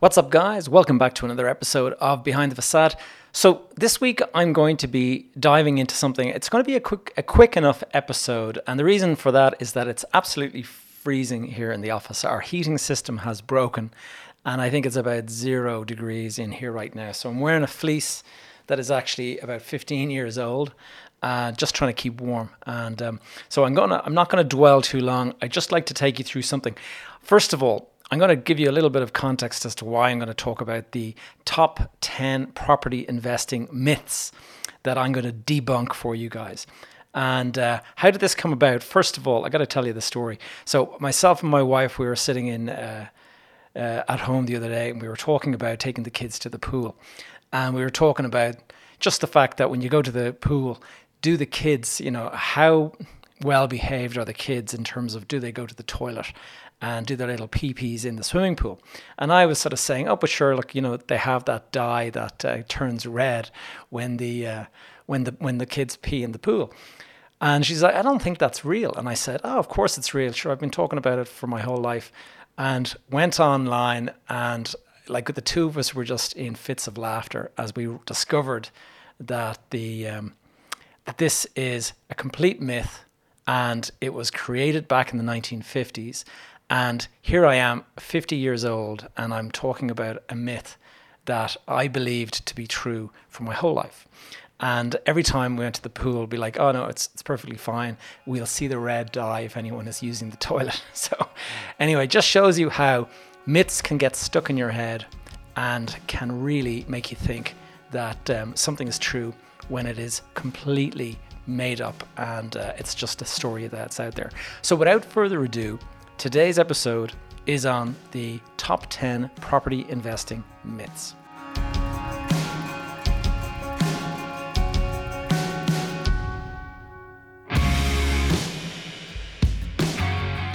What's up, guys? Welcome back to another episode of Behind the Facade. So this week I'm going to be diving into something. It's going to be a quick, a quick enough episode, and the reason for that is that it's absolutely freezing here in the office. Our heating system has broken, and I think it's about zero degrees in here right now. So I'm wearing a fleece that is actually about 15 years old, uh, just trying to keep warm. And um, so I'm gonna, I'm not going to dwell too long. I just like to take you through something. First of all, I'm going to give you a little bit of context as to why I'm going to talk about the top 10 property investing myths that I'm going to debunk for you guys. And uh, how did this come about? First of all, I got to tell you the story. So, myself and my wife, we were sitting in uh, uh, at home the other day, and we were talking about taking the kids to the pool, and we were talking about just the fact that when you go to the pool, do the kids, you know, how well behaved are the kids in terms of do they go to the toilet and do their little pee-pees in the swimming pool. And I was sort of saying, oh, but sure, look, you know, they have that dye that uh, turns red when the uh, when the when the kids pee in the pool. And she's like, I don't think that's real. And I said, Oh, of course it's real. Sure, I've been talking about it for my whole life. And went online and like the two of us were just in fits of laughter as we discovered that the um, that this is a complete myth and it was created back in the 1950s and here I am, 50 years old, and I'm talking about a myth that I believed to be true for my whole life. And every time we went to the pool, be like, oh no, it's, it's perfectly fine. We'll see the red dye if anyone is using the toilet. So, anyway, just shows you how myths can get stuck in your head and can really make you think that um, something is true when it is completely made up and uh, it's just a story that's out there. So, without further ado, Today's episode is on the top 10 property investing myths.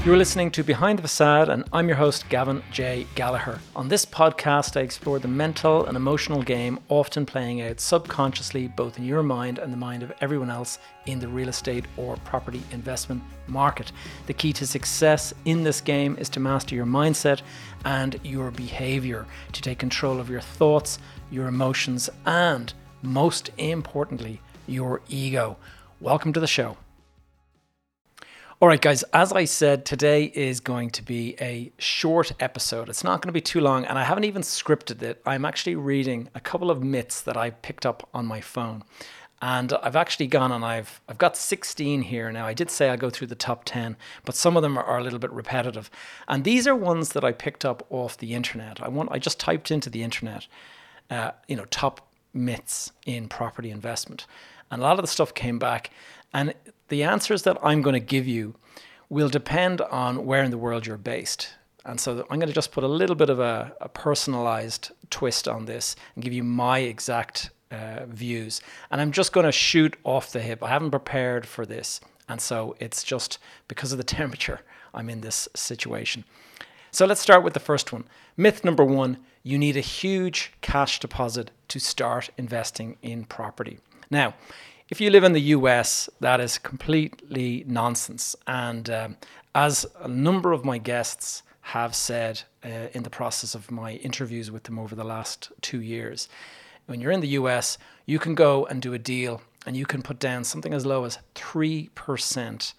You're listening to Behind the Facade, and I'm your host, Gavin J. Gallagher. On this podcast, I explore the mental and emotional game often playing out subconsciously, both in your mind and the mind of everyone else in the real estate or property investment market. The key to success in this game is to master your mindset and your behavior, to take control of your thoughts, your emotions, and most importantly, your ego. Welcome to the show. All right, guys, as I said, today is going to be a short episode. It's not going to be too long, and I haven't even scripted it. I'm actually reading a couple of myths that I picked up on my phone. And I've actually gone and I've I've got 16 here now. I did say I'll go through the top 10, but some of them are, are a little bit repetitive. And these are ones that I picked up off the internet. I want I just typed into the internet, uh, you know, top myths in property investment, and a lot of the stuff came back. And the answers that I'm going to give you will depend on where in the world you're based. And so I'm going to just put a little bit of a, a personalized twist on this and give you my exact uh, views. And I'm just going to shoot off the hip. I haven't prepared for this. And so it's just because of the temperature, I'm in this situation. So let's start with the first one. Myth number one you need a huge cash deposit to start investing in property. Now, if you live in the US, that is completely nonsense. And um, as a number of my guests have said uh, in the process of my interviews with them over the last two years, when you're in the US, you can go and do a deal and you can put down something as low as 3%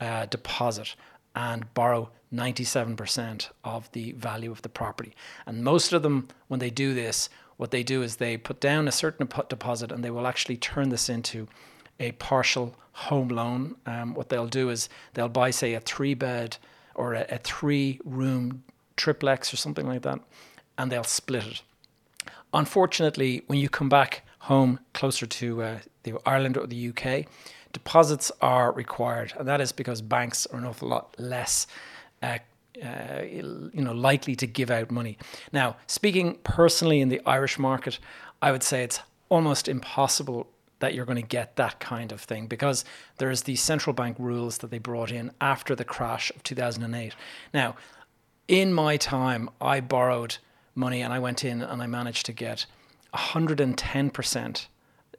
uh, deposit and borrow 97% of the value of the property. And most of them, when they do this, what they do is they put down a certain deposit and they will actually turn this into a partial home loan. Um, what they'll do is they'll buy, say, a three bed or a, a three room triplex or something like that, and they'll split it. Unfortunately, when you come back home closer to uh, the Ireland or the UK, deposits are required, and that is because banks are an awful lot less uh, uh, you know, likely to give out money. Now, speaking personally in the Irish market, I would say it's almost impossible that you're going to get that kind of thing because there's the central bank rules that they brought in after the crash of 2008. Now, in my time, I borrowed money and I went in and I managed to get 110%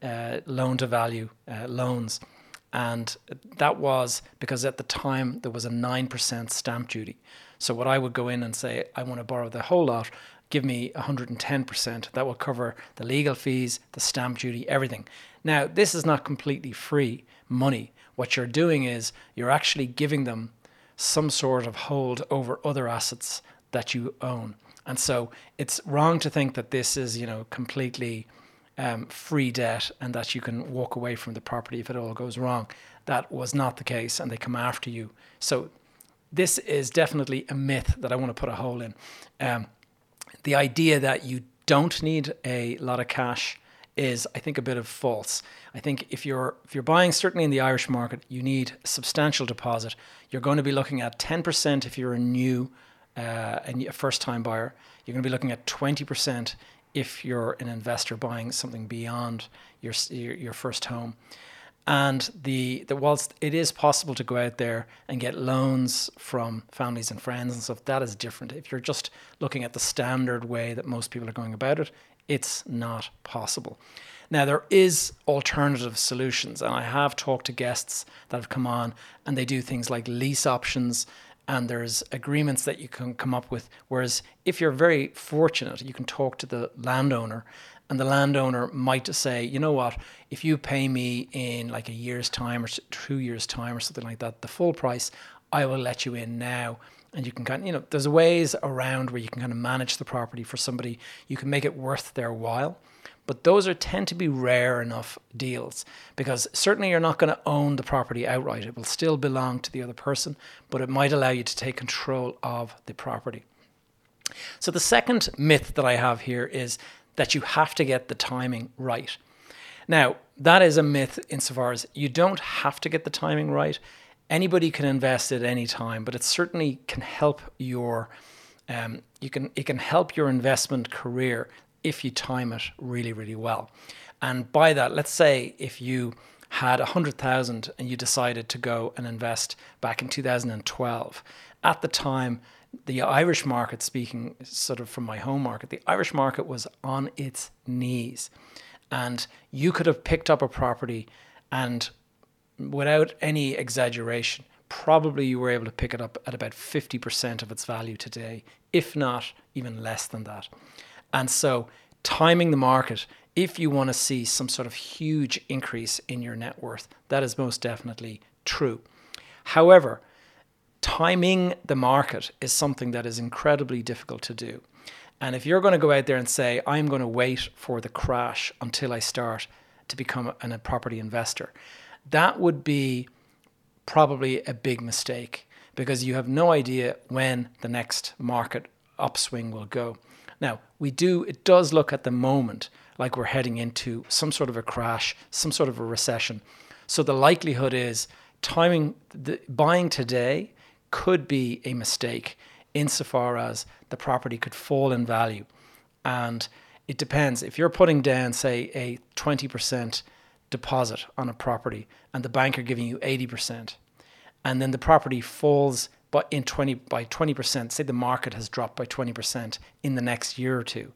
uh, loan to value uh, loans. And that was because at the time there was a 9% stamp duty. So what I would go in and say, I want to borrow the whole lot, give me 110%. That will cover the legal fees, the stamp duty, everything. Now, this is not completely free money. What you're doing is you're actually giving them some sort of hold over other assets that you own. And so it's wrong to think that this is, you know, completely um, free debt and that you can walk away from the property if it all goes wrong. That was not the case, and they come after you. So this is definitely a myth that I want to put a hole in. Um, the idea that you don't need a lot of cash is, I think, a bit of false. I think if you're if you're buying, certainly in the Irish market, you need substantial deposit. You're going to be looking at 10% if you're a new, uh, a first time buyer. You're going to be looking at 20% if you're an investor buying something beyond your your, your first home. And the, the whilst it is possible to go out there and get loans from families and friends and stuff, that is different. If you're just looking at the standard way that most people are going about it, it's not possible. Now there is alternative solutions, and I have talked to guests that have come on, and they do things like lease options, and there's agreements that you can come up with. Whereas if you're very fortunate, you can talk to the landowner and the landowner might say, you know what, if you pay me in like a year's time or two years' time or something like that, the full price, I will let you in now. And you can kind of, you know, there's ways around where you can kind of manage the property for somebody. You can make it worth their while. But those are tend to be rare enough deals because certainly you're not going to own the property outright. It will still belong to the other person, but it might allow you to take control of the property. So the second myth that I have here is that you have to get the timing right. Now, that is a myth insofar as you don't have to get the timing right. Anybody can invest at any time, but it certainly can help your um, you can it can help your investment career if you time it really really well. And by that, let's say if you had a hundred thousand and you decided to go and invest back in 2012, at the time the Irish market, speaking sort of from my home market, the Irish market was on its knees. And you could have picked up a property and without any exaggeration, probably you were able to pick it up at about 50% of its value today, if not even less than that. And so, timing the market, if you want to see some sort of huge increase in your net worth, that is most definitely true. However, timing the market is something that is incredibly difficult to do. And if you're going to go out there and say, I'm going to wait for the crash until I start to become a property investor, that would be probably a big mistake because you have no idea when the next market upswing will go. Now, we do, it does look at the moment like we're heading into some sort of a crash, some sort of a recession. So the likelihood is timing, the, buying today could be a mistake insofar as the property could fall in value. And it depends. If you're putting down, say, a 20% deposit on a property and the bank are giving you 80%, and then the property falls but in 20 by 20%, say the market has dropped by 20% in the next year or two,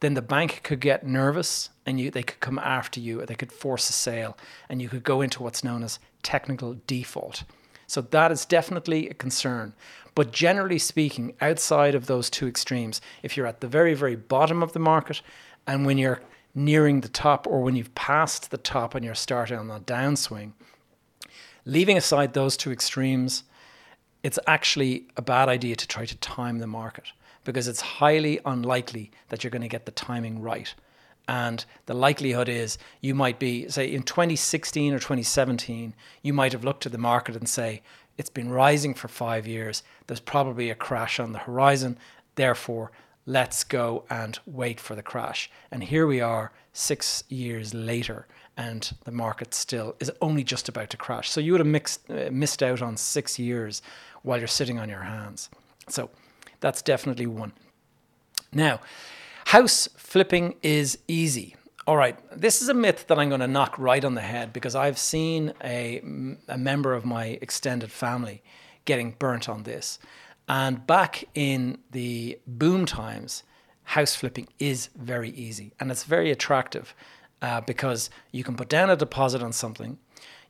then the bank could get nervous and you they could come after you or they could force a sale and you could go into what's known as technical default. So that is definitely a concern. But generally speaking, outside of those two extremes, if you're at the very, very bottom of the market and when you're nearing the top or when you've passed the top and you're starting on the downswing, leaving aside those two extremes, it's actually a bad idea to try to time the market because it's highly unlikely that you're going to get the timing right. And the likelihood is you might be, say, in 2016 or 2017, you might have looked at the market and say, it's been rising for five years. There's probably a crash on the horizon. Therefore, let's go and wait for the crash. And here we are six years later, and the market still is only just about to crash. So you would have mixed, uh, missed out on six years while you're sitting on your hands. So that's definitely one. Now, House flipping is easy. All right, this is a myth that I'm going to knock right on the head because I've seen a, a member of my extended family getting burnt on this. And back in the boom times, house flipping is very easy. And it's very attractive uh, because you can put down a deposit on something,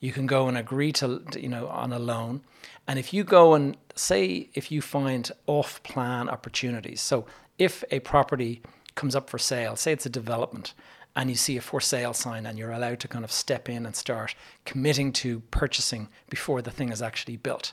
you can go and agree to, you know, on a loan, and if you go and say if you find off-plan opportunities, so if a property comes up for sale, say it's a development, and you see a for sale sign and you're allowed to kind of step in and start committing to purchasing before the thing is actually built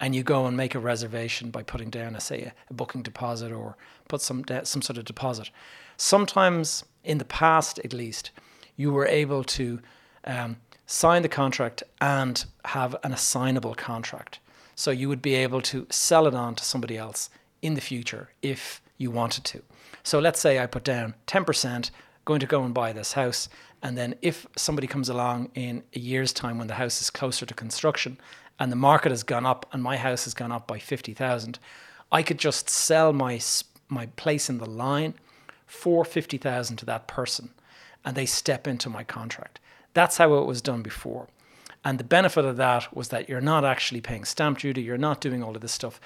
and you go and make a reservation by putting down a say a, a booking deposit or put some de- some sort of deposit sometimes in the past at least you were able to um, sign the contract and have an assignable contract so you would be able to sell it on to somebody else in the future if you wanted to so let's say i put down 10% going to go and buy this house. And then if somebody comes along in a year's time when the house is closer to construction and the market has gone up and my house has gone up by 50,000, I could just sell my my place in the line for 50,000 to that person and they step into my contract. That's how it was done before. And the benefit of that was that you're not actually paying stamp duty, you're not doing all of this stuff,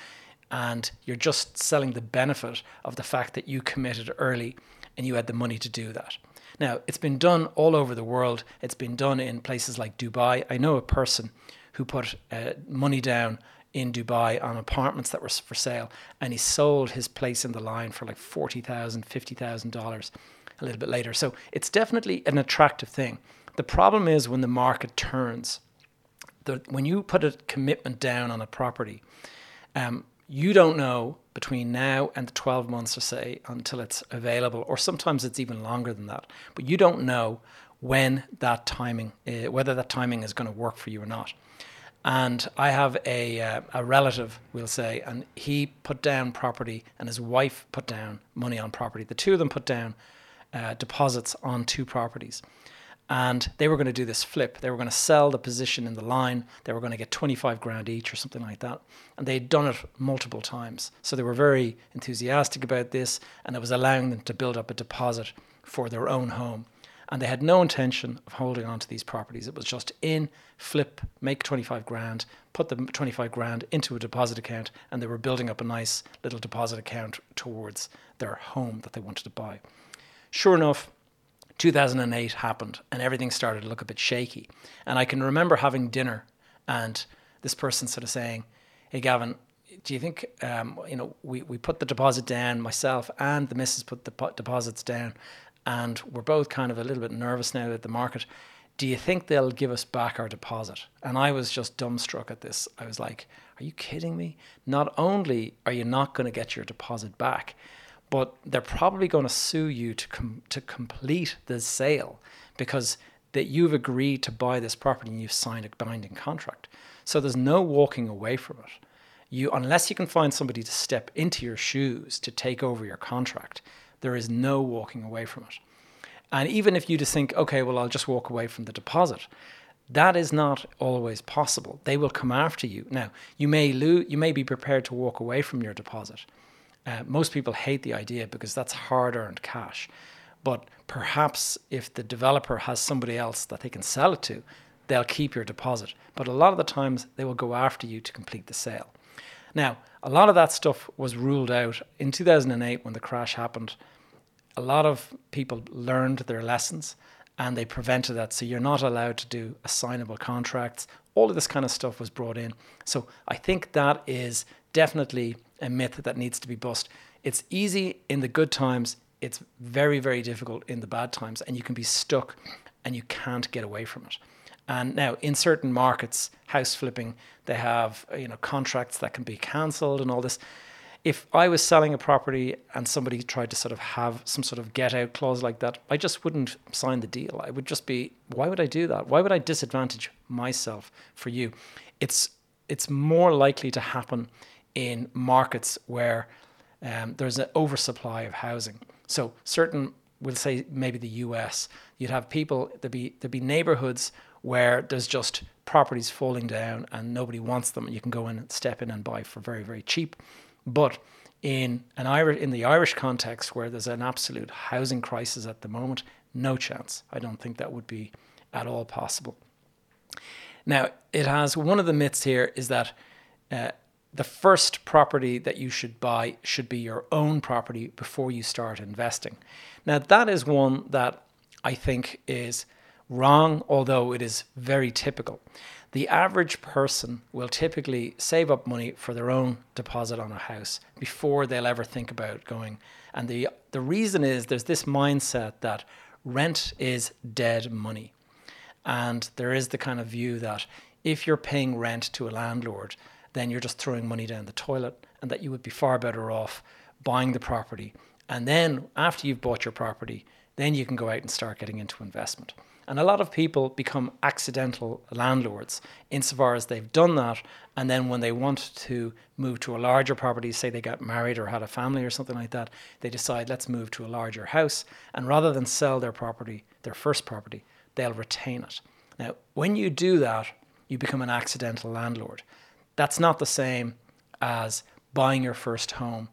and you're just selling the benefit of the fact that you committed early and you had the money to do that. Now, it's been done all over the world. It's been done in places like Dubai. I know a person who put uh, money down in Dubai on apartments that were for sale, and he sold his place in the line for like $40,000, $50,000 a little bit later. So it's definitely an attractive thing. The problem is when the market turns, the, when you put a commitment down on a property, um, you don't know between now and the 12 months or say until it's available or sometimes it's even longer than that but you don't know when that timing uh, whether that timing is going to work for you or not and i have a, uh, a relative we'll say and he put down property and his wife put down money on property the two of them put down uh, deposits on two properties and they were going to do this flip. They were going to sell the position in the line. They were going to get 25 grand each or something like that. And they'd done it multiple times. So they were very enthusiastic about this and it was allowing them to build up a deposit for their own home. And they had no intention of holding on to these properties. It was just in, flip, make 25 grand, put the 25 grand into a deposit account, and they were building up a nice little deposit account towards their home that they wanted to buy. Sure enough, 2008 happened and everything started to look a bit shaky. And I can remember having dinner and this person sort of saying, Hey, Gavin, do you think, um, you know, we, we put the deposit down, myself and the missus put the deposits down, and we're both kind of a little bit nervous now at the market. Do you think they'll give us back our deposit? And I was just dumbstruck at this. I was like, Are you kidding me? Not only are you not going to get your deposit back, but they're probably going to sue you to com- to complete the sale because that you've agreed to buy this property and you've signed a binding contract. So there's no walking away from it. You unless you can find somebody to step into your shoes to take over your contract, there is no walking away from it. And even if you just think, okay, well, I'll just walk away from the deposit, that is not always possible. They will come after you. Now, you may lose, you may be prepared to walk away from your deposit, uh, most people hate the idea because that's hard earned cash. But perhaps if the developer has somebody else that they can sell it to, they'll keep your deposit. But a lot of the times they will go after you to complete the sale. Now, a lot of that stuff was ruled out in 2008 when the crash happened. A lot of people learned their lessons and they prevented that. So you're not allowed to do assignable contracts. All of this kind of stuff was brought in. So I think that is definitely a myth that needs to be bust. It's easy in the good times. It's very, very difficult in the bad times, and you can be stuck and you can't get away from it. And now, in certain markets, house flipping, they have you know contracts that can be cancelled and all this. If I was selling a property and somebody tried to sort of have some sort of get out clause like that, I just wouldn't sign the deal. I would just be, why would I do that? Why would I disadvantage myself for you? It's it's more likely to happen in markets where um, there's an oversupply of housing. So certain, we'll say maybe the US, you'd have people there'd be there'd be neighborhoods where there's just properties falling down and nobody wants them. You can go in and step in and buy for very very cheap, but in an Irish in the Irish context where there's an absolute housing crisis at the moment, no chance. I don't think that would be at all possible. Now, it has one of the myths here is that uh, the first property that you should buy should be your own property before you start investing. Now, that is one that I think is wrong, although it is very typical. the average person will typically save up money for their own deposit on a house before they'll ever think about going. And the the reason is there's this mindset that rent is dead money. And there is the kind of view that if you're paying rent to a landlord, then you're just throwing money down the toilet and that you would be far better off buying the property. And then after you've bought your property, then you can go out and start getting into investment. And a lot of people become accidental landlords insofar as they've done that. And then when they want to move to a larger property, say they got married or had a family or something like that, they decide, let's move to a larger house. And rather than sell their property, their first property, they'll retain it. Now, when you do that, you become an accidental landlord. That's not the same as buying your first home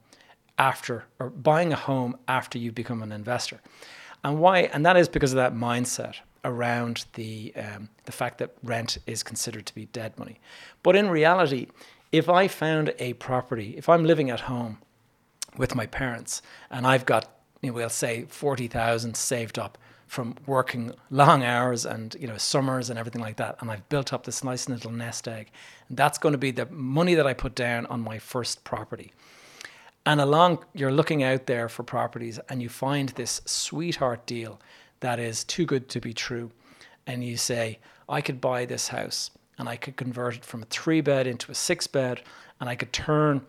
after, or buying a home after you become an investor. And why? And that is because of that mindset around the um, the fact that rent is considered to be dead money. But in reality, if I found a property, if I'm living at home with my parents and I've got, you know, we'll say forty thousand saved up from working long hours and you know summers and everything like that, and I've built up this nice little nest egg, and that's going to be the money that I put down on my first property. And along, you're looking out there for properties, and you find this sweetheart deal that is too good to be true. And you say, I could buy this house and I could convert it from a three bed into a six bed, and I could turn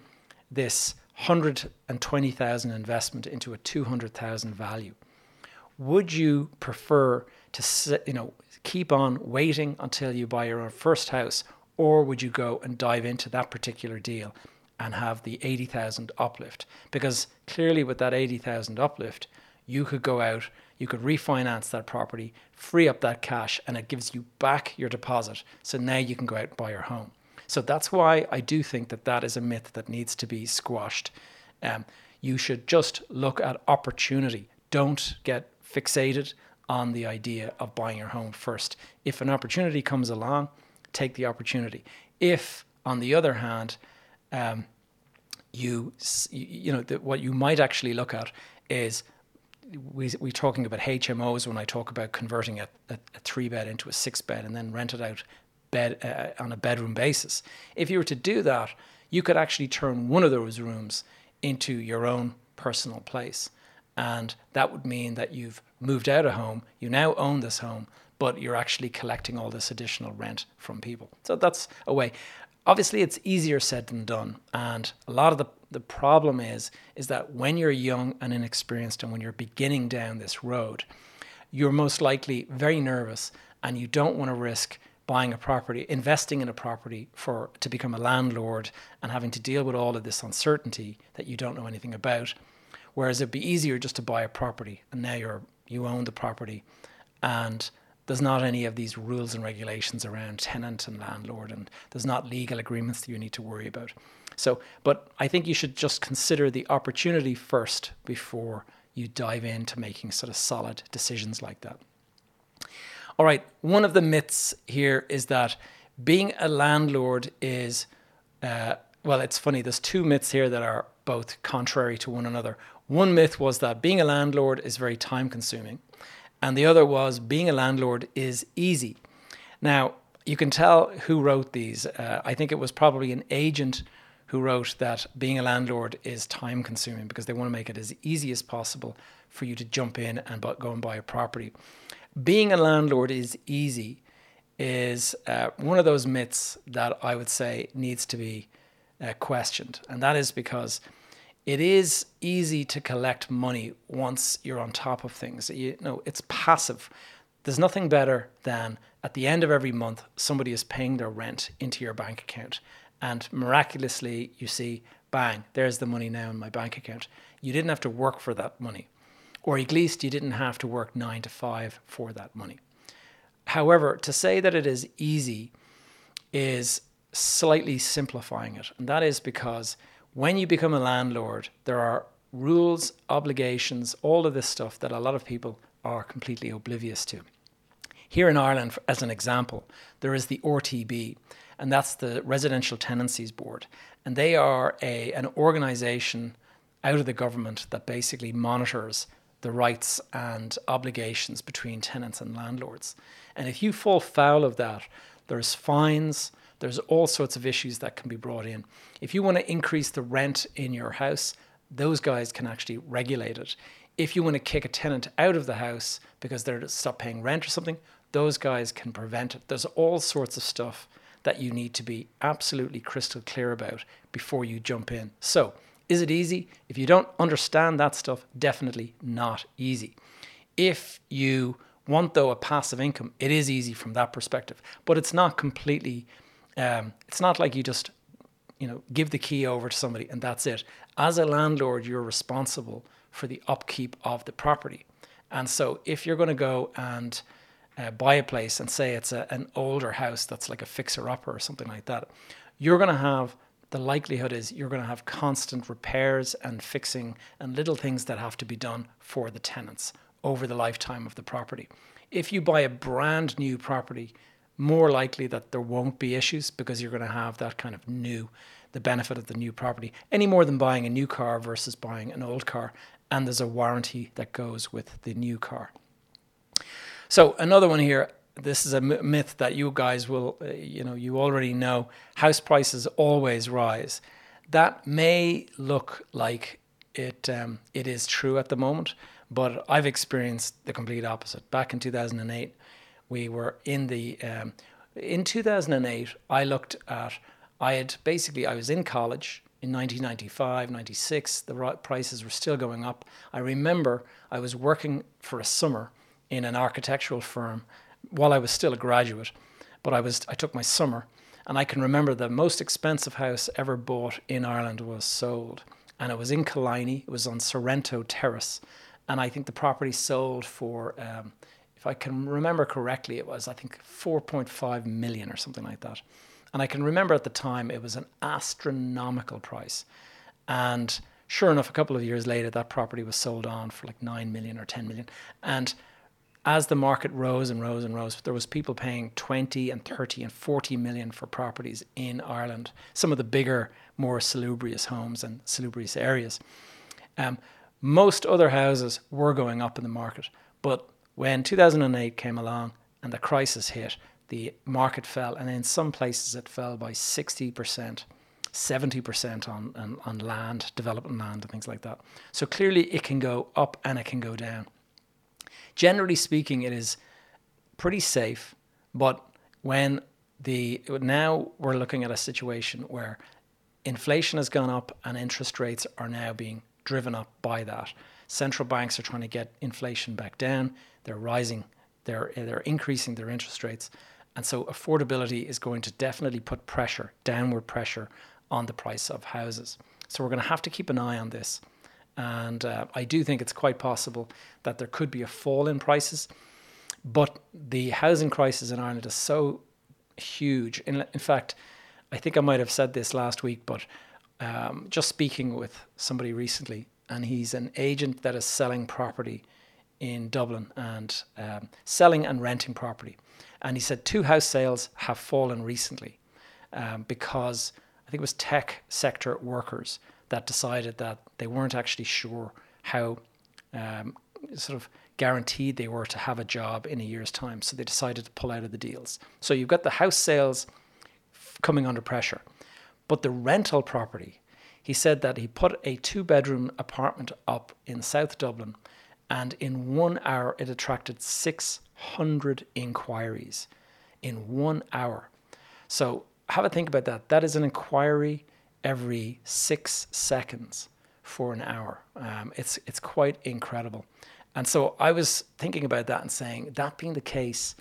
this 120,000 investment into a 200,000 value. Would you prefer to you know keep on waiting until you buy your own first house or would you go and dive into that particular deal and have the 80,000 uplift because clearly with that 80,000 uplift you could go out you could refinance that property, free up that cash, and it gives you back your deposit. So now you can go out and buy your home. So that's why I do think that that is a myth that needs to be squashed. Um, you should just look at opportunity. Don't get fixated on the idea of buying your home first. If an opportunity comes along, take the opportunity. If, on the other hand, um, you you know that what you might actually look at is we, we're talking about HMOs when I talk about converting a, a, a three bed into a six bed and then rent it out bed uh, on a bedroom basis. If you were to do that, you could actually turn one of those rooms into your own personal place. And that would mean that you've moved out of home, you now own this home, but you're actually collecting all this additional rent from people. So that's a way. Obviously, it's easier said than done. And a lot of the the problem is is that when you're young and inexperienced and when you're beginning down this road, you're most likely very nervous and you don't want to risk buying a property, investing in a property for to become a landlord and having to deal with all of this uncertainty that you don't know anything about. Whereas it'd be easier just to buy a property and now you're you own the property and there's not any of these rules and regulations around tenant and landlord and there's not legal agreements that you need to worry about. So, but I think you should just consider the opportunity first before you dive into making sort of solid decisions like that. All right, one of the myths here is that being a landlord is, uh, well, it's funny, there's two myths here that are both contrary to one another. One myth was that being a landlord is very time consuming, and the other was being a landlord is easy. Now, you can tell who wrote these. Uh, I think it was probably an agent who wrote that being a landlord is time consuming because they want to make it as easy as possible for you to jump in and go and buy a property. Being a landlord is easy is uh, one of those myths that I would say needs to be uh, questioned. And that is because it is easy to collect money once you're on top of things. You know, it's passive. There's nothing better than at the end of every month, somebody is paying their rent into your bank account and miraculously you see, bang, there's the money now in my bank account. You didn't have to work for that money, or at least you didn't have to work nine to five for that money. However, to say that it is easy is slightly simplifying it, and that is because when you become a landlord, there are rules, obligations, all of this stuff that a lot of people are completely oblivious to. Here in Ireland, as an example, there is the RTB, and that's the Residential Tenancies Board. And they are a, an organization out of the government that basically monitors the rights and obligations between tenants and landlords. And if you fall foul of that, there's fines, there's all sorts of issues that can be brought in. If you want to increase the rent in your house, those guys can actually regulate it. If you want to kick a tenant out of the house because they're to stop paying rent or something, those guys can prevent it. There's all sorts of stuff that you need to be absolutely crystal clear about before you jump in. So, is it easy? If you don't understand that stuff, definitely not easy. If you want though a passive income, it is easy from that perspective, but it's not completely. Um, it's not like you just, you know, give the key over to somebody and that's it. As a landlord, you're responsible for the upkeep of the property, and so if you're going to go and uh, buy a place and say it's a, an older house that's like a fixer upper or something like that, you're going to have the likelihood is you're going to have constant repairs and fixing and little things that have to be done for the tenants over the lifetime of the property. If you buy a brand new property, more likely that there won't be issues because you're going to have that kind of new, the benefit of the new property, any more than buying a new car versus buying an old car. And there's a warranty that goes with the new car. So, another one here this is a myth that you guys will, uh, you know, you already know. House prices always rise. That may look like it um, it is true at the moment, but I've experienced the complete opposite. Back in 2008, we were in the um, in 2008. I looked at I had basically I was in college in 1995, 96. The prices were still going up. I remember I was working for a summer in an architectural firm while I was still a graduate, but I was I took my summer, and I can remember the most expensive house ever bought in Ireland was sold, and it was in Killiney. It was on Sorrento Terrace, and I think the property sold for, um, if I can remember correctly, it was I think 4.5 million or something like that, and I can remember at the time it was an astronomical price, and sure enough, a couple of years later, that property was sold on for like nine million or ten million, and as the market rose and rose and rose, there was people paying 20 and 30 and 40 million for properties in Ireland, some of the bigger, more salubrious homes and salubrious areas. Um, most other houses were going up in the market, but when 2008 came along and the crisis hit, the market fell, and in some places it fell by 60%. 70% on, on, on land, development land, and things like that. So clearly it can go up and it can go down generally speaking, it is pretty safe. But when the now we're looking at a situation where inflation has gone up and interest rates are now being driven up by that. Central banks are trying to get inflation back down. They're rising. They're they're increasing their interest rates, and so affordability is going to definitely put pressure, downward pressure, on the price of houses. So we're going to have to keep an eye on this. And uh, I do think it's quite possible that there could be a fall in prices. But the housing crisis in Ireland is so huge. In, in fact, I think I might have said this last week, but um, just speaking with somebody recently, and he's an agent that is selling property in Dublin and um, selling and renting property. And he said two house sales have fallen recently um, because I think it was tech sector workers that decided that they weren't actually sure how um, sort of guaranteed they were to have a job in a year's time. So they decided to pull out of the deals. So you've got the house sales coming under pressure. But the rental property, he said that he put a two bedroom apartment up in South Dublin, and in one hour it attracted 600 inquiries in one hour. So have a think about that. That is an inquiry every six seconds for an hour. Um, it's it's quite incredible. And so I was thinking about that and saying, that being the case,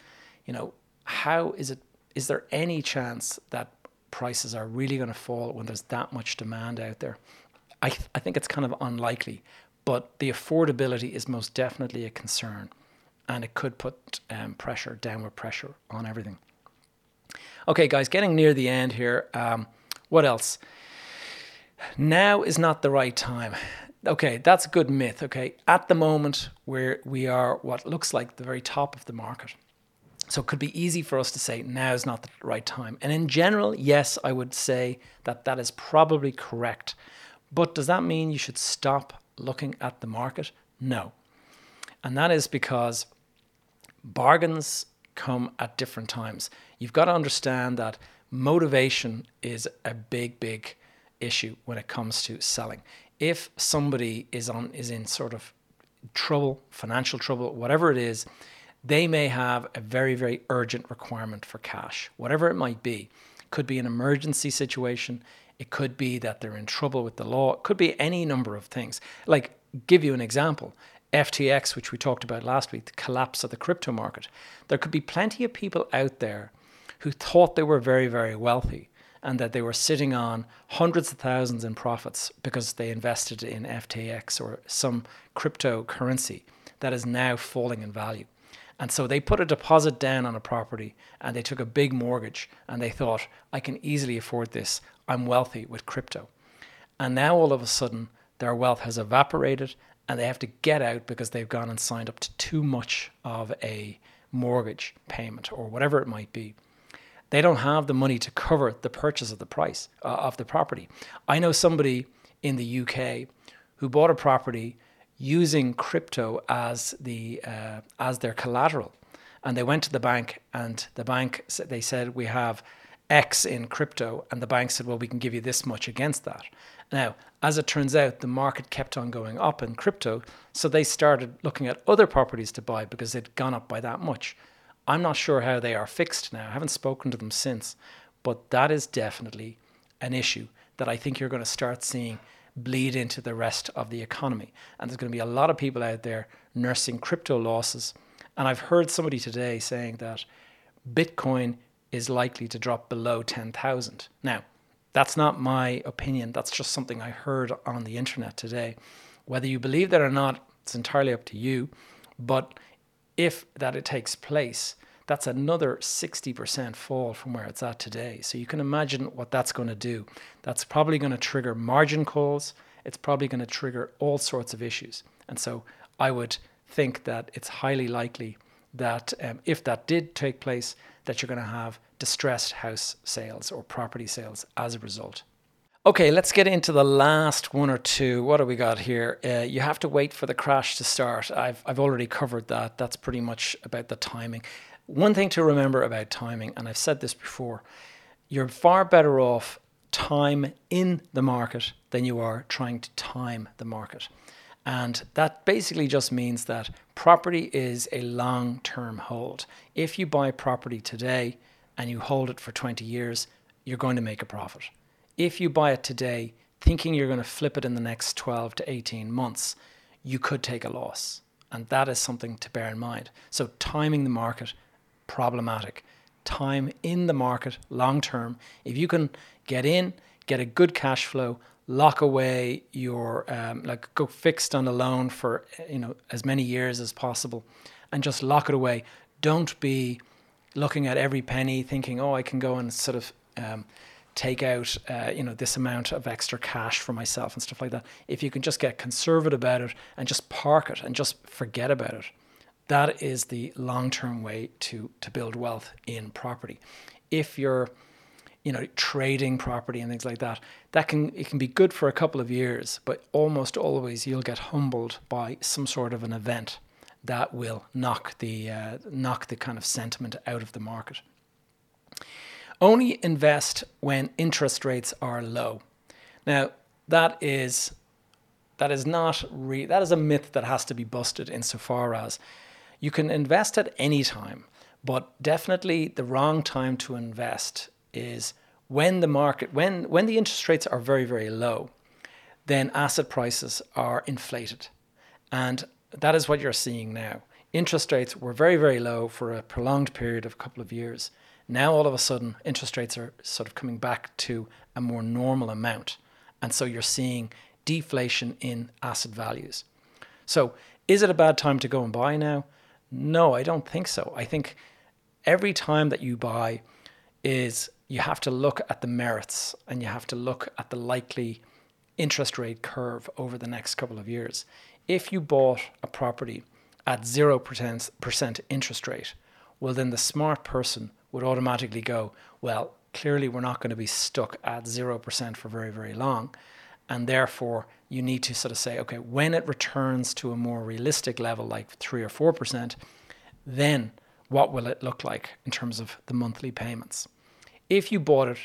you know, how is it? Is there any chance that prices are really going to fall when there's that much demand out there? I th- I think it's kind of unlikely, but the affordability is most definitely a concern, and it could put um, pressure, downward pressure on everything. Okay, guys, getting near the end here. Um, what else? Now is not the right time. Okay, that's a good myth. Okay, at the moment where we are what looks like the very top of the market. So it could be easy for us to say now is not the right time. And in general, yes, I would say that that is probably correct. But does that mean you should stop looking at the market? No. And that is because bargains come at different times. You've got to understand that motivation is a big, big issue when it comes to selling. If somebody is on is in sort of trouble, financial trouble, whatever it is, they may have a very, very urgent requirement for cash, whatever it might be. Could be an emergency situation. It could be that they're in trouble with the law. It could be any number of things. Like, give you an example. FTX, which we talked about last week, the collapse of the crypto market. There could be plenty of people out there who thought they were very, very wealthy and that they were sitting on hundreds of thousands in profits because they invested in FTX or some cryptocurrency that is now falling in value. And so they put a deposit down on a property and they took a big mortgage and they thought, I can easily afford this. I'm wealthy with crypto. And now all of a sudden, their wealth has evaporated and they have to get out because they've gone and signed up to too much of a mortgage payment or whatever it might be. They don't have the money to cover the purchase of the price uh, of the property. I know somebody in the UK who bought a property using crypto as the uh, as their collateral, and they went to the bank, and the bank they said we have X in crypto, and the bank said, well, we can give you this much against that. Now, as it turns out, the market kept on going up in crypto, so they started looking at other properties to buy because it'd gone up by that much. I'm not sure how they are fixed now. I haven't spoken to them since, but that is definitely an issue that I think you're going to start seeing bleed into the rest of the economy. And there's going to be a lot of people out there nursing crypto losses. And I've heard somebody today saying that Bitcoin is likely to drop below 10,000. Now, that's not my opinion. That's just something I heard on the internet today. Whether you believe that or not, it's entirely up to you. But if that it takes place, that's another 60% fall from where it's at today. So you can imagine what that's going to do. That's probably going to trigger margin calls. It's probably going to trigger all sorts of issues. And so I would think that it's highly likely that um, if that did take place, that you're going to have distressed house sales or property sales as a result. Okay, let's get into the last one or two. What do we got here? Uh, you have to wait for the crash to start. I've, I've already covered that. That's pretty much about the timing. One thing to remember about timing, and I've said this before, you're far better off time in the market than you are trying to time the market. And that basically just means that property is a long term hold. If you buy property today and you hold it for 20 years, you're going to make a profit if you buy it today thinking you're going to flip it in the next 12 to 18 months, you could take a loss. And that is something to bear in mind. So, timing the market, problematic. Time in the market, long term. If you can get in, get a good cash flow, lock away your, um, like, go fixed on a loan for, you know, as many years as possible and just lock it away. Don't be looking at every penny thinking, oh, I can go and sort of, um, take out uh, you know this amount of extra cash for myself and stuff like that if you can just get conservative about it and just park it and just forget about it that is the long-term way to to build wealth in property if you're you know trading property and things like that that can it can be good for a couple of years but almost always you'll get humbled by some sort of an event that will knock the uh, knock the kind of sentiment out of the market only invest when interest rates are low. Now, that is that is not re- that is a myth that has to be busted insofar as you can invest at any time, but definitely the wrong time to invest is when the market when when the interest rates are very very low, then asset prices are inflated. And that is what you're seeing now. Interest rates were very very low for a prolonged period of a couple of years. Now, all of a sudden, interest rates are sort of coming back to a more normal amount. And so you're seeing deflation in asset values. So, is it a bad time to go and buy now? No, I don't think so. I think every time that you buy is you have to look at the merits and you have to look at the likely interest rate curve over the next couple of years. If you bought a property at 0% interest rate, well, then the smart person would automatically go, well, clearly we're not going to be stuck at 0% for very, very long. And therefore, you need to sort of say, okay, when it returns to a more realistic level, like 3 or 4%, then what will it look like in terms of the monthly payments? If you bought it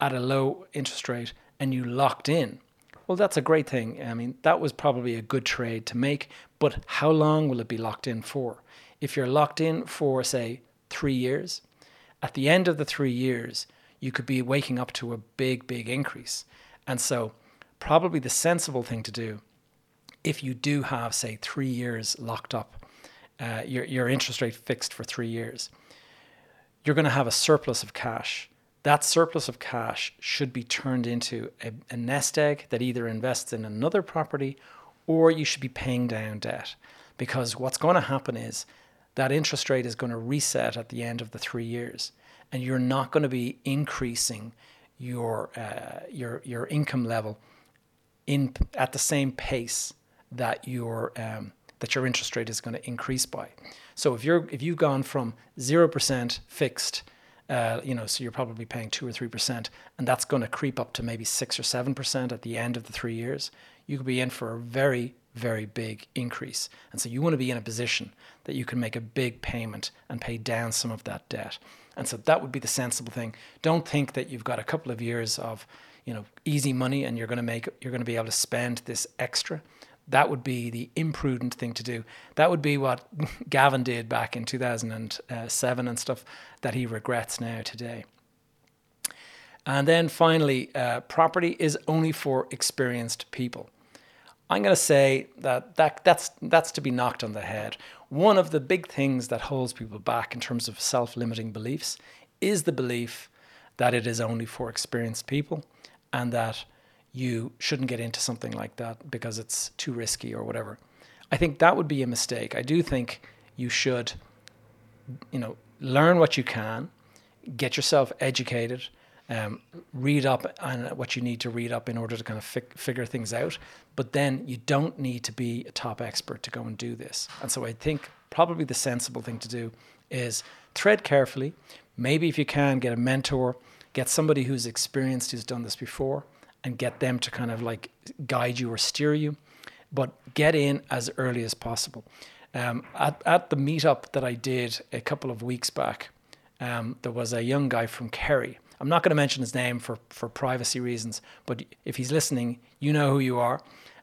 at a low interest rate and you locked in, well, that's a great thing. I mean, that was probably a good trade to make, but how long will it be locked in for? If you're locked in for, say, three years, at the end of the three years, you could be waking up to a big, big increase. And so, probably the sensible thing to do if you do have, say, three years locked up, uh, your, your interest rate fixed for three years, you're going to have a surplus of cash that surplus of cash should be turned into a, a, nest egg that either invests in another property or you should be paying down debt. Because what's going to happen is that interest rate is going to reset at the end of the three years, and you're not going to be increasing your uh, your your income level in at the same pace that your um, that your interest rate is going to increase by. So if you're if you've gone from zero percent fixed uh, you know, so you're probably paying two or three percent, and that's going to creep up to maybe six or seven percent at the end of the three years. You could be in for a very, very big increase, and so you want to be in a position that you can make a big payment and pay down some of that debt. And so that would be the sensible thing. Don't think that you've got a couple of years of, you know, easy money and you're going to make you're going to be able to spend this extra. That would be the imprudent thing to do. That would be what Gavin did back in 2007 and stuff that he regrets now today. And then finally, uh, property is only for experienced people. I'm going to say that, that that's, that's to be knocked on the head. One of the big things that holds people back in terms of self limiting beliefs is the belief that it is only for experienced people and that you shouldn't get into something like that because it's too risky or whatever. I think that would be a mistake. I do think you should, you know, learn what you can, get yourself educated, um, read up on what you need to read up in order to kind of fi- figure things out. But then you don't need to be a top expert to go and do this. And so I think probably the sensible thing to do is tread carefully. Maybe if you can, get a mentor, get somebody who's experienced, who's done this before, and get them to kind of like guide you or steer you, but get in as early as possible. Um, at, at the meetup that I did a couple of weeks back, um, there was a young guy from Kerry. I'm not going to mention his name for, for privacy reasons, but if he's listening, you know who you are.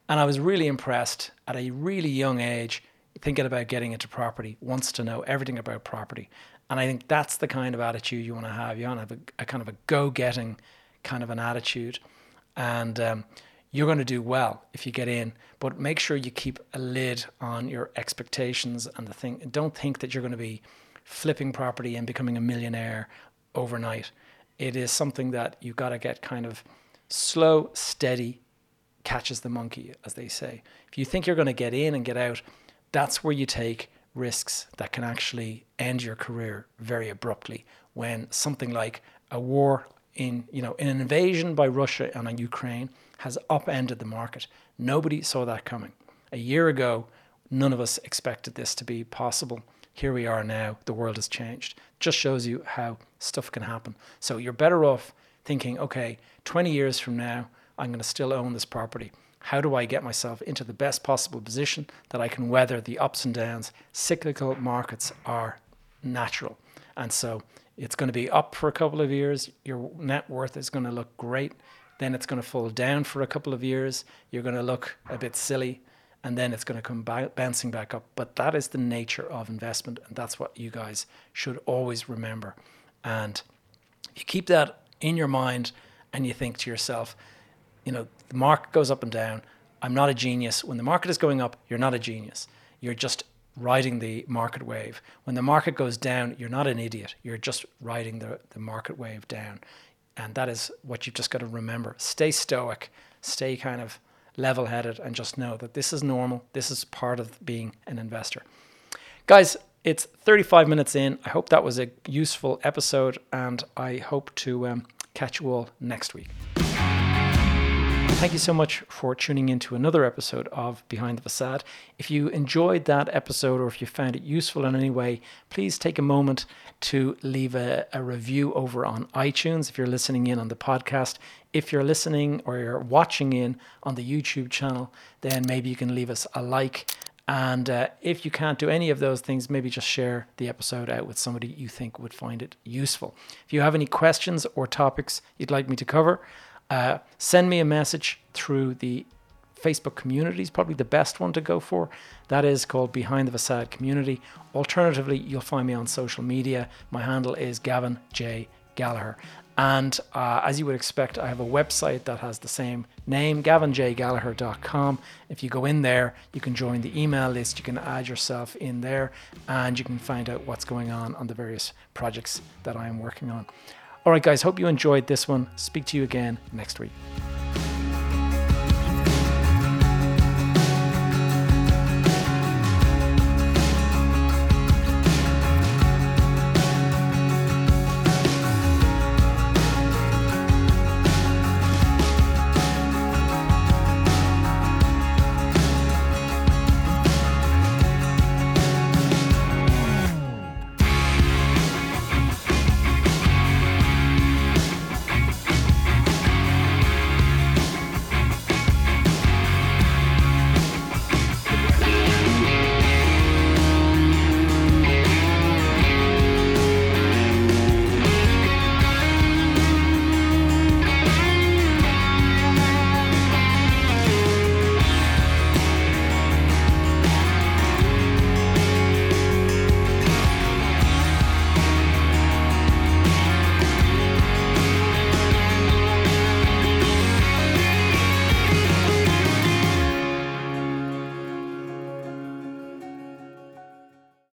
And I was really impressed at a really young age, thinking about getting into property, wants to know everything about property. And I think that's the kind of attitude you want to have. You want to have a, a kind of a go getting kind of an attitude and um, you're going to do well if you get in. But make sure you keep a lid on your expectations and the thing. Don't think that you're going to be flipping property and becoming a millionaire overnight. It is something that you've got to get kind of slow, steady, catches the monkey, as they say. If you think you're going to get in and get out, that's where you take risks that can actually end your career very abruptly when something like a war in you know in an invasion by Russia on Ukraine has upended the market. Nobody saw that coming. A year ago, none of us expected this to be possible. Here we are now. The world has changed. Just shows you how stuff can happen. So you're better off thinking, okay, 20 years from now, I'm going to still own this property. How do I get myself into the best possible position that I can weather the ups and downs? Cyclical markets are natural. And so it's going to be up for a couple of years. Your net worth is going to look great. Then it's going to fall down for a couple of years. You're going to look a bit silly. And then it's going to come bouncing back up. But that is the nature of investment. And that's what you guys should always remember. And you keep that in your mind and you think to yourself, you know, the market goes up and down. I'm not a genius. When the market is going up, you're not a genius. You're just riding the market wave. When the market goes down, you're not an idiot. You're just riding the, the market wave down. And that is what you've just got to remember. Stay stoic, stay kind of level headed, and just know that this is normal. This is part of being an investor. Guys, it's 35 minutes in. I hope that was a useful episode, and I hope to um, catch you all next week. Thank you so much for tuning in to another episode of Behind the Facade. If you enjoyed that episode or if you found it useful in any way, please take a moment to leave a, a review over on iTunes if you're listening in on the podcast. If you're listening or you're watching in on the YouTube channel, then maybe you can leave us a like And uh, if you can't do any of those things, maybe just share the episode out with somebody you think would find it useful. If you have any questions or topics you'd like me to cover, uh, send me a message through the Facebook community is probably the best one to go for. That is called Behind the Facade Community. Alternatively, you'll find me on social media. My handle is Gavin J. Gallagher. And uh, as you would expect, I have a website that has the same name, gavinjgallagher.com. If you go in there, you can join the email list, you can add yourself in there, and you can find out what's going on on the various projects that I am working on. All right, guys, hope you enjoyed this one. Speak to you again next week.